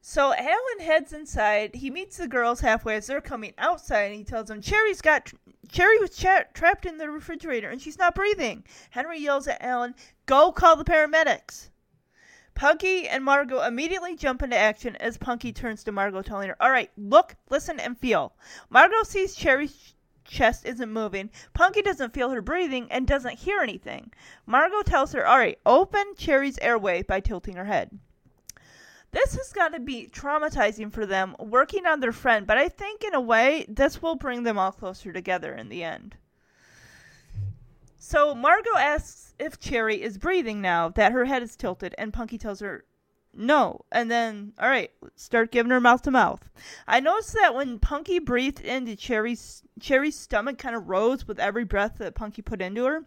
So Alan heads inside. He meets the girls halfway as they're coming outside, and he tells them Cherie's got Cherie was tra- trapped in the refrigerator and she's not breathing. Henry yells at Alan, "Go call the paramedics!" Punky and Margaux immediately jump into action as Punky turns to Margaux, telling her, "All right, look, listen, and feel." Margaux sees Cherie's chest isn't moving. Punky doesn't feel her breathing and doesn't hear anything. Margaux tells her, "All right, open Cherie's airway by tilting her head." This has got to be traumatizing for them working on their friend, but I think in a way this will bring them all closer together in the end. So Margaux asks if Cherie is breathing now that her head is tilted, and Punky tells her no. And then, all right, start giving her mouth to mouth. I noticed that when Punky breathed into Cherie's Cherie's stomach kind of rose with every breath that Punky put into her.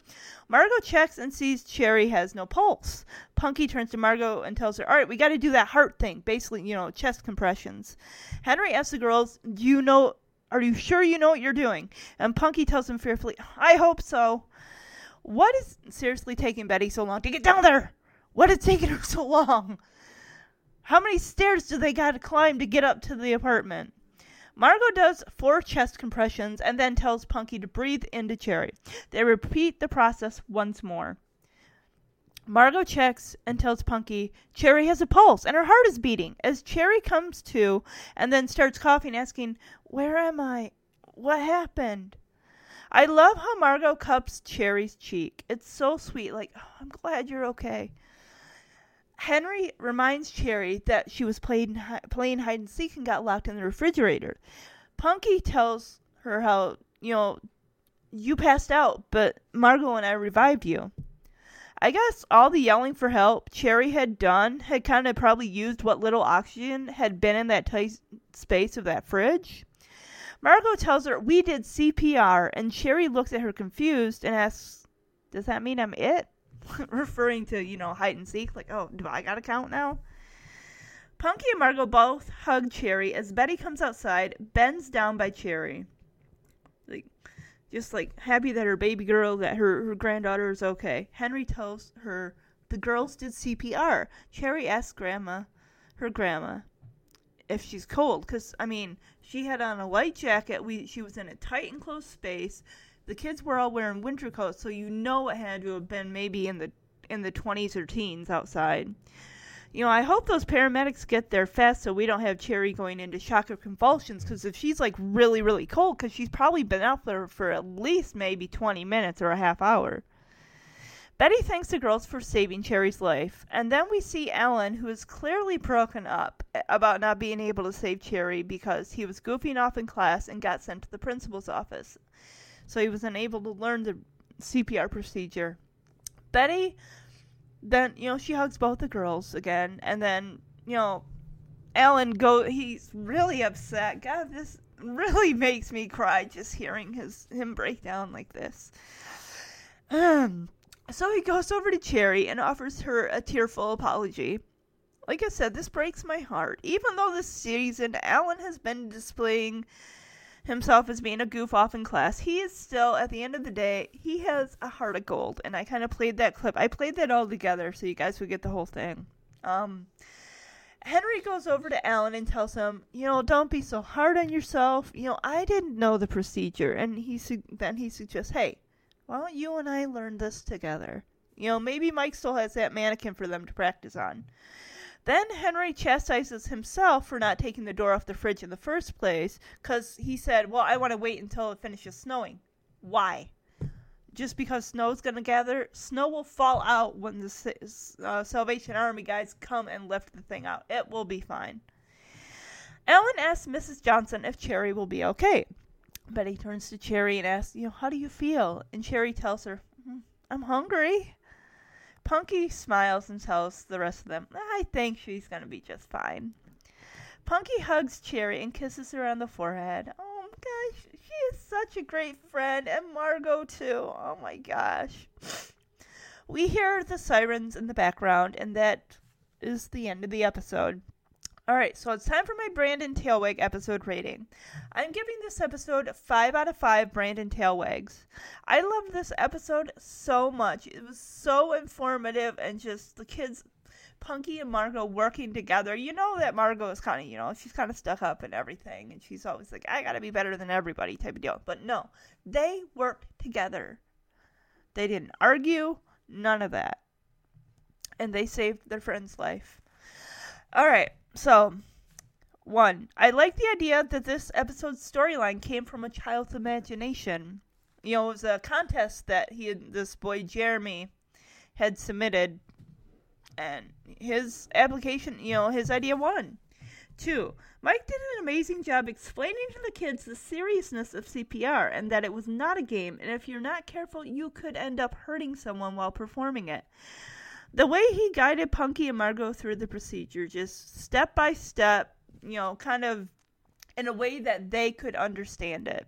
Margaux checks and sees Cherie has no pulse. Punky turns to Margaux and tells her, "All right, we got to do that heart thing, basically, you know, chest compressions." Henry asks the girls, "Do you know? Are you sure you know what you're doing?" And Punky tells him fearfully, "I hope so." What is seriously taking Betty so long to get down there? What is taking her so long? How many stairs do they got to climb to get up to the apartment? Margaux does four chest compressions and then tells Punky to breathe into Cherie. They repeat the process once more. Margaux checks and tells Punky Cherie has a pulse and her heart is beating. As Cherie comes to and then starts coughing, asking, Where am I? What happened? I love how Margaux cups Cherie's cheek. It's so sweet, like, oh, I'm glad you're okay. Henry reminds Cherie that she was playing playing hide and seek and got locked in the refrigerator. Punky tells her how, you know, you passed out, but Margaux and I revived you. I guess all the yelling for help Cherie had done had kind of probably used what little oxygen had been in that tight space of that fridge. Margaux tells her, We did CPR, and Cherie looks at her confused and asks, Does that mean I'm it? Referring to, you know, hide and seek, like, oh, do I gotta count now? Punky and Margaux both hug Cherie as Betty comes outside, bends down by Cherie. Like, just like happy that her baby girl, that her, her granddaughter is okay. Henry tells her the girls did CPR. Cherie asks Grandma, her grandma, if she's cold, because I mean, she had on a light jacket. We she was in a tight enclosed space. The kids were all wearing winter coats, so you know it had to have been maybe in the in the twenties or teens outside. You know, I hope those paramedics get there fast so we don't have Cherie going into shock or convulsions. Because if she's like really, really cold, because she's probably been out there for at least maybe 20 minutes or a half hour. Betty thanks the girls for saving Cherie's life, and then we see Alan, who is clearly broken up eh, about not being able to save Cherie because he was goofing off in class and got sent to the principal's office. So he was unable to learn the CPR procedure. Betty then, you know, she hugs both the girls again, and then, you know, Alan go he's really upset. God, this really makes me cry just hearing his him break down like this. Um so he goes over to Cherie and offers her a tearful apology. Like I said, this breaks my heart. Even though this season Alan has been displaying himself as being a goof off in class, he is still, at the end of the day, he has a heart of gold. And I kind of played that clip. I played that all together so you guys would get the whole thing. Um, Henry goes over to Alan and tells him, you know, don't be so hard on yourself. You know, I didn't know the procedure. And he su- then he suggests, hey, why don't you and I learn this together? You know, maybe Mike still has that mannequin for them to practice on. Then Henry chastises himself for not taking the door off the fridge in the first place because he said, Well, I want to wait until it finishes snowing. Why? Just because snow's going to gather? Snow will fall out when the uh, Salvation Army guys come and lift the thing out. It will be fine. Ellen asks Mrs. Johnson if Cherie will be okay. Betty turns to Cherie and asks, you know, how do you feel? And Cherie tells her, mm, I'm hungry. Punky smiles and tells the rest of them, I think she's going to be just fine. Punky hugs Cherie and kisses her on the forehead. Oh my gosh, she is such a great friend, and Margaux too. Oh my gosh. We hear the sirens in the background, and that is the end of the episode. Alright, so it's time for my Brandon Tailwag episode rating. I'm giving this episode 5 out of 5 Brandon Tailwags. I love this episode so much. It was so informative and just the kids, Punky and Margaux, working together. You know that Margaux is kind of, you know, she's kind of stuck up and everything, and she's always like, I gotta be better than everybody type of deal. But no, they worked together. They didn't argue, none of that. And they saved their friend's life. Alright. So, one, I like the idea that this episode's storyline came from a child's imagination. You know, it was a contest that he this boy Jeremy had submitted, and his application, you know, his idea won. Two, Mike did an amazing job explaining to the kids the seriousness of CPR and that it was not a game, and if you're not careful, you could end up hurting someone while performing it the way he guided Punky and Margaux through the procedure, just step by step, you know, kind of in a way that they could understand it.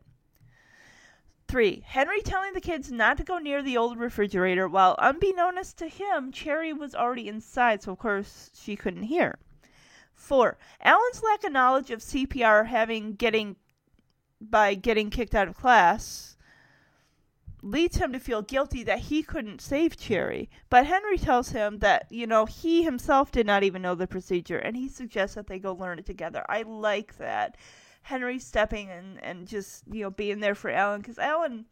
Three, Henry telling the kids not to go near the old refrigerator while, unbeknownst to him, Cherie was already inside, so of course she couldn't hear. Four, Alan's lack of knowledge of CPR having getting by getting kicked out of class leads him to feel guilty that he couldn't save Cherie. But Henry tells him that, you know, he himself did not even know the procedure and he suggests that they go learn it together. I like that. Henry stepping in and just, you know, being there for Alan because Alan.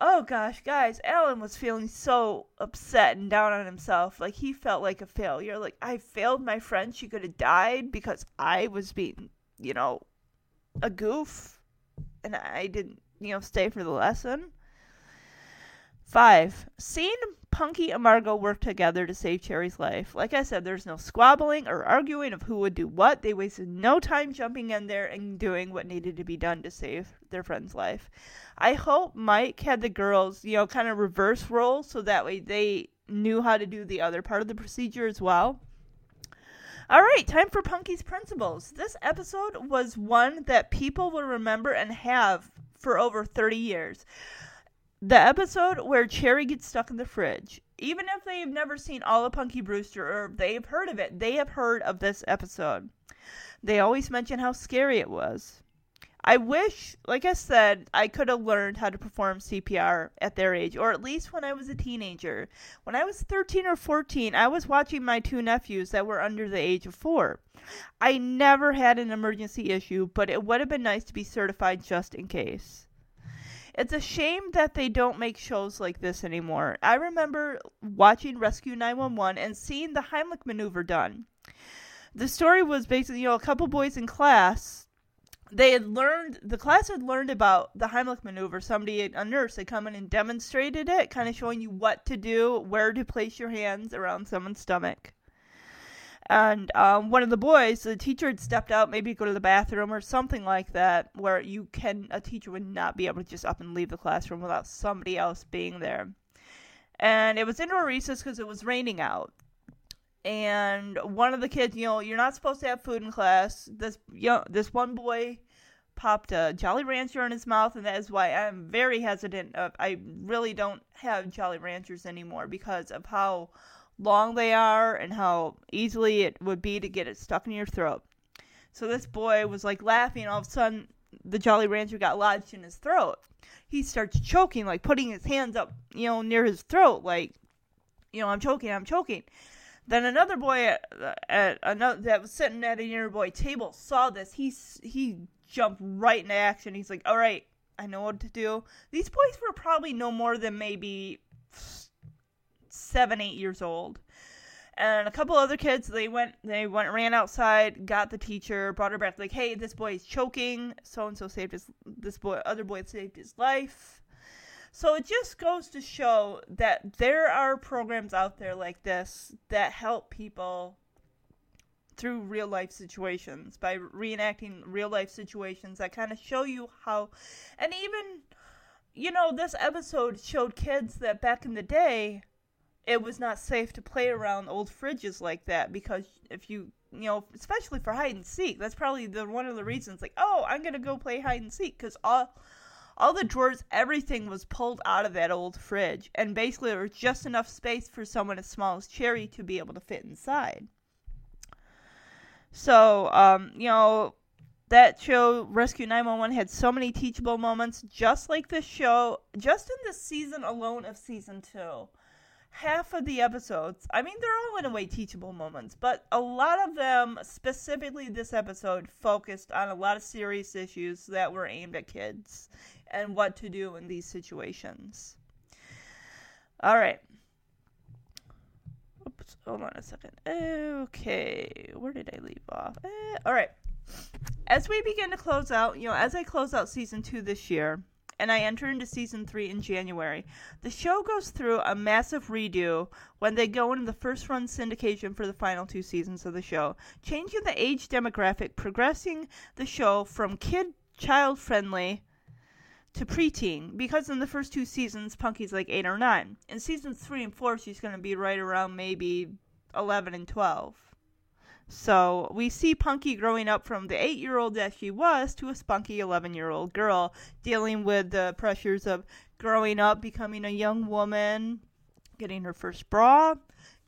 Oh gosh, guys, Alan was feeling so upset and down on himself. Like he felt like a failure. Like I failed my friend. She could have died because I was being, you know, a goof and I didn't, you know, stay for the lesson. Five, seeing Punky and Margaux work together to save Cherie's life. Like I said, there's no squabbling or arguing of who would do what. They wasted no time jumping in there and doing what needed to be done to save their friend's life. I hope Mike had the girls, you know, kind of reverse roles so that way they knew how to do the other part of the procedure as well. All right, time for Punky's Principles. This episode was one that people will remember and have for over 30 years. The episode where Cherie gets stuck in the fridge. Even if they've never seen all of Punky Brewster or they've heard of it, they have heard of this episode. They always mention how scary it was. I wish, like I said, I could have learned how to perform CPR at their age, or at least when I was a teenager. When I was 13 or 14, I was watching my two nephews that were under the age of four. I never had an emergency issue, but it would have been nice to be certified just in case. It's a shame that they don't make shows like this anymore. I remember watching Rescue 911 and seeing the Heimlich maneuver done. The story was basically, you know, a couple boys in class they had learned the class had learned about the Heimlich maneuver. Somebody, a nurse, had come in and demonstrated it, kind of showing you what to do, where to place your hands around someone's stomach. And um, one of the boys, the teacher had stepped out, maybe go to the bathroom or something like that, where you can a teacher would not be able to just up and leave the classroom without somebody else being there. And it was indoor recess because it was raining out and one of the kids, you know, you're not supposed to have food in class. This you know, this one boy popped a Jolly Rancher in his mouth, and that is why I'm very hesitant. Of, I really don't have Jolly Ranchers anymore because of how long they are and how easily it would be to get it stuck in your throat. So this boy was like laughing, all of a sudden the Jolly Rancher got lodged in his throat. He starts choking, like putting his hands up, you know, near his throat, like, you know, I'm choking, I'm choking. Then another boy uh, at, at another that was sitting at a nearby table saw this. He he jumped right into action. He's like, "All right, I know what to do." These boys were probably no more than maybe seven, eight years old. And a couple other kids, they went, they went, ran outside, got the teacher, brought her back, like, "Hey, this boy is choking. So and so saved his, this boy, other boy saved his life." So it just goes to show that there are programs out there like this that help people through real life situations by reenacting real life situations that kind of show you how and even you know this episode showed kids that back in the day it was not safe to play around old fridges like that because if you you know especially for hide and seek that's probably the one of the reasons like oh i'm gonna go play hide and seek because all all the drawers, everything was pulled out of that old fridge, and basically there was just enough space for someone as small as Cherie to be able to fit inside. So, um, you know, that show, Rescue 911, had so many teachable moments, just like this show, just in this season alone of season two. Half of the episodes, I mean, they're all in a way teachable moments, but a lot of them, specifically this episode, focused on a lot of serious issues that were aimed at kids and what to do in these situations. All right. Oops, hold on a second. Okay, where did I leave off? Eh, all right. As we begin to close out, you know, as I close out season two this year, and I enter into season three in January. The show goes through a massive redo when they go into the first run syndication for the final two seasons of the show, changing the age demographic, progressing the show from kid child friendly to preteen because in the first two seasons Punky's like eight or nine. In seasons three and four she's gonna be right around maybe eleven and twelve. So we see Punky growing up from the eight year old that she was to a spunky eleven year old girl, dealing with the pressures of growing up, becoming a young woman, getting her first bra,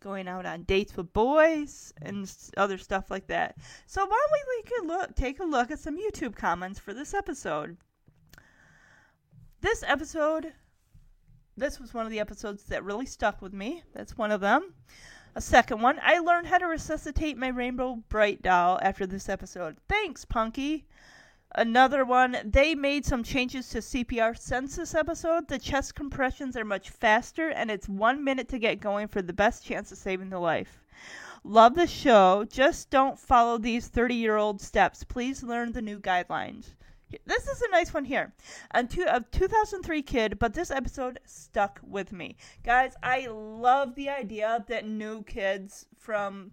going out on dates with boys, and other stuff like that. So why don't we a look, take a look at some YouTube comments for this episode? This episode, this was one of the episodes that really stuck with me. That's one of them. A second one, I learned how to resuscitate my Rainbow Brite doll after this episode. Thanks, Punky. Another one, they made some changes to CPR since this episode. The chest compressions are much faster, and it's one minute to get going for the best chance of saving the life. Love the show. Just don't follow these 30 year old steps. Please learn the new guidelines. This is a nice one here. And two, a 2003 kid, but this episode stuck with me. Guys, I love the idea that new kids from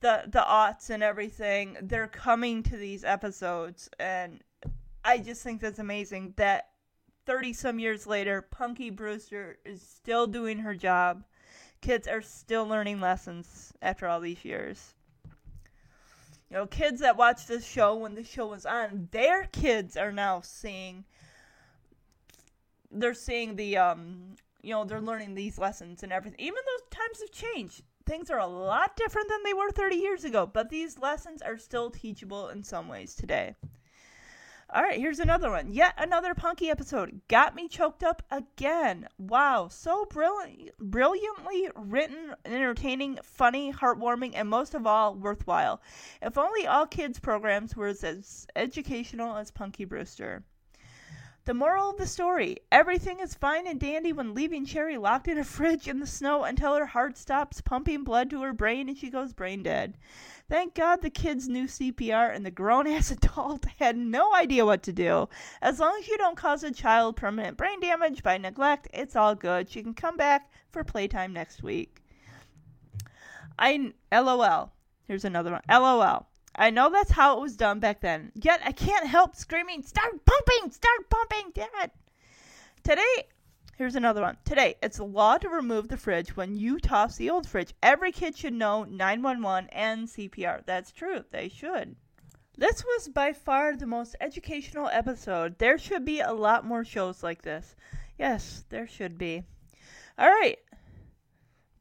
the the aughts and everything, they're coming to these episodes and I just think that's amazing that 30 some years later, Punky Brewster is still doing her job. Kids are still learning lessons after all these years. You know, kids that watched this show when the show was on, their kids are now seeing they're seeing the um you know, they're learning these lessons and everything. Even though times have changed, things are a lot different than they were 30 years ago, but these lessons are still teachable in some ways today. All right, here's another one. Yet another Punky episode. Got me choked up again. Wow, so brilliant, brilliantly written, entertaining, funny, heartwarming, and most of all, worthwhile. If only all kids' programs were as educational as Punky Brewster. The moral of the story everything is fine and dandy when leaving Cherie locked in a fridge in the snow until her heart stops pumping blood to her brain and she goes brain dead. Thank God the kids knew CPR and the grown ass adult had no idea what to do. As long as you don't cause a child permanent brain damage by neglect, it's all good. She can come back for playtime next week. I LOL. Here's another one. LOL. I know that's how it was done back then. Yet I can't help screaming, "Start pumping! Start pumping!" Damn it. Today, here's another one. Today, it's a law to remove the fridge when you toss the old fridge. Every kid should know 911 and CPR. That's true. They should. This was by far the most educational episode. There should be a lot more shows like this. Yes, there should be. All right.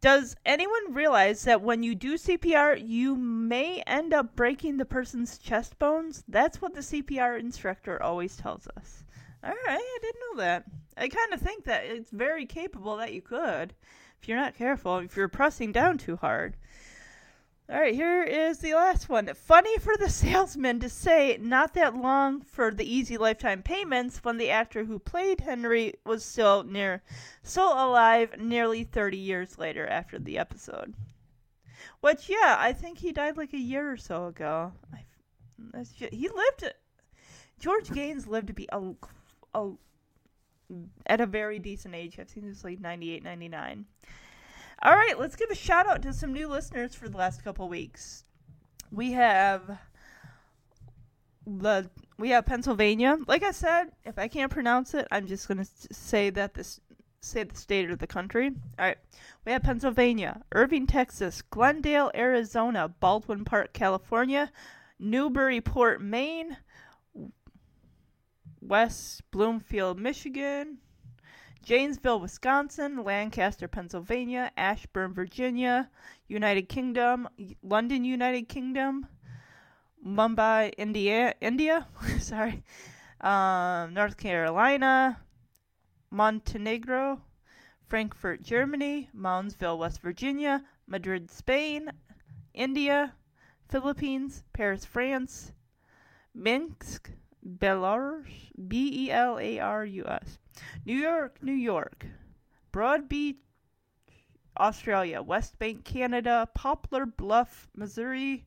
Does anyone realize that when you do CPR, you may end up breaking the person's chest bones? That's what the CPR instructor always tells us. All right, I didn't know that. I kind of think that it's very capable that you could, if you're not careful, if you're pressing down too hard. All right, here is the last one. Funny for the salesman to say not that long for the easy lifetime payments when the actor who played Henry was still near still alive nearly 30 years later after the episode. Which yeah, I think he died like a year or so ago. I, that's ju- he lived George Gaynes lived to be a, a at a very decent age. I've seen this like 98, 99. All right, let's give a shout out to some new listeners for the last couple weeks. We have the we have Pennsylvania. Like I said, if I can't pronounce it, I'm just gonna say that this say the state of the country. All right, we have Pennsylvania, Irving, Texas, Glendale, Arizona, Baldwin Park, California, Newburyport, Maine, West Bloomfield, Michigan, Janesville, Wisconsin, Lancaster, Pennsylvania, Ashburn, Virginia, United Kingdom, London, United Kingdom, Mumbai, India, India, sorry, um, North Carolina, Montenegro, Frankfurt, Germany, Moundsville, West Virginia, Madrid, Spain, India, Philippines, Paris, France, Minsk, Belarus, B E L A R U S, New York, New York, Broad Beach, Australia, West Bank, Canada, Poplar Bluff, Missouri,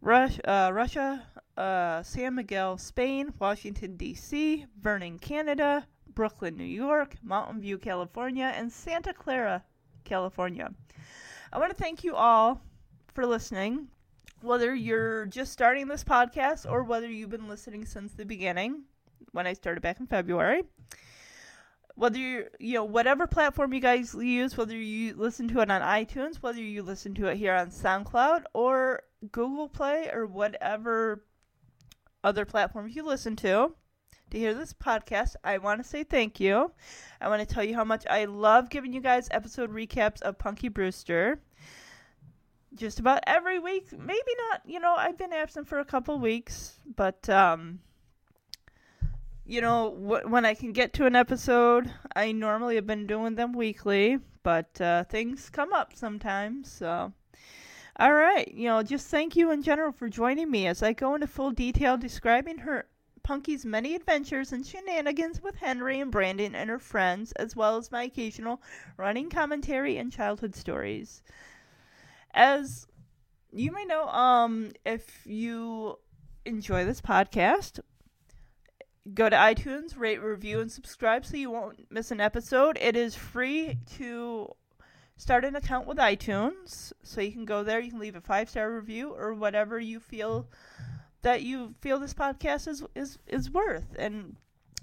Rus- uh, Russia, uh, San Miguel, Spain, Washington, D.C., Vernon, Canada, Brooklyn, New York, Mountain View, California, and Santa Clara, California. I want to thank you all for listening whether mm-hmm. you're just starting this podcast or whether you've been listening since the beginning when I started back in February. Whether you you know whatever platform you guys use, whether you listen to it on iTunes, whether you listen to it here on SoundCloud or Google Play or whatever other platforms you listen to to hear this podcast, I want to say thank you. I want to tell you how much I love giving you guys episode recaps of Punky Brewster just about every week. Maybe not, you know, I've been absent for a couple weeks, but um you know, wh- when I can get to an episode, I normally have been doing them weekly, but uh things come up sometimes, so all right, you know, just thank you in general for joining me as I go into full detail describing her Punky's many adventures and shenanigans with Henry and Brandon and her friends, as well as my occasional running commentary and childhood stories as you may know, um, if you enjoy this podcast, go to iTunes, rate, review, and subscribe so you won't miss an episode. It is free to start an account with iTunes, so you can go there. You can leave a five star review or whatever you feel that you feel this podcast is is is worth. And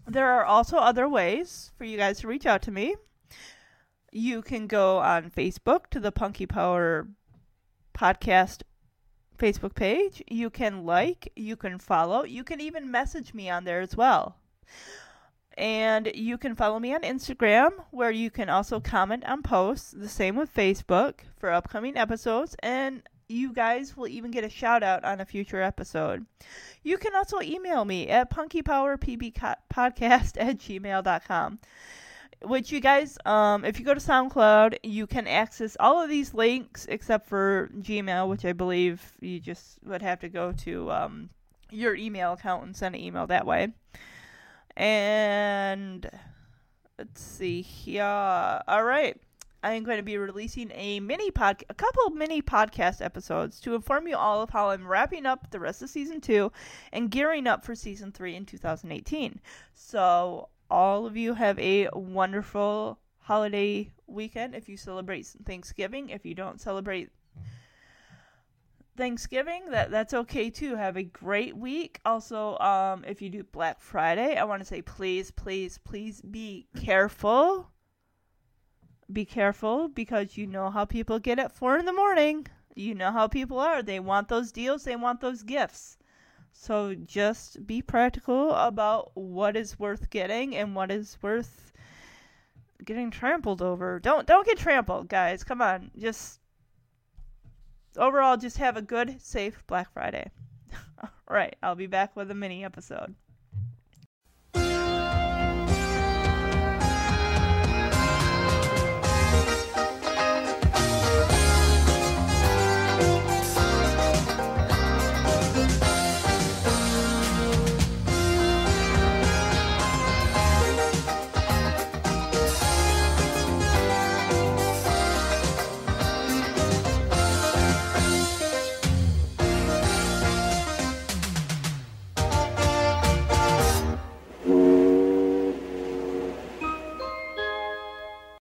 there are also other ways for you guys to reach out to me. You can go on Facebook to the Punky Power podcast Facebook page. You can like, you can follow, you can even message me on there as well. And you can follow me on Instagram, where you can also comment on posts. The same with Facebook for upcoming episodes. And you guys will even get a shout out on a future episode. You can also email me at punkypowerpbpodcast at gmail.com which you guys um if you go to SoundCloud you can access all of these links except for Gmail which I believe you just would have to go to um your email account and send an email that way And let's see here. All right. I am going to be releasing a mini pod, a couple mini podcast episodes to inform you all of how I'm wrapping up the rest of season two and gearing up for season three in 2018. So all of you have a wonderful holiday weekend. If you celebrate Thanksgiving, if you don't celebrate Thanksgiving, that that's okay too. Have a great week. Also, um, if you do Black Friday, I want to say please, please, please be careful be careful because you know how people get at four in the morning. You know how people are. They want those deals, they want those gifts. So just be practical about what is worth getting and what is worth getting trampled over. Don't don't get trampled, guys. Come on. Just overall just have a good, safe Black Friday. All right, I'll be back with a mini episode.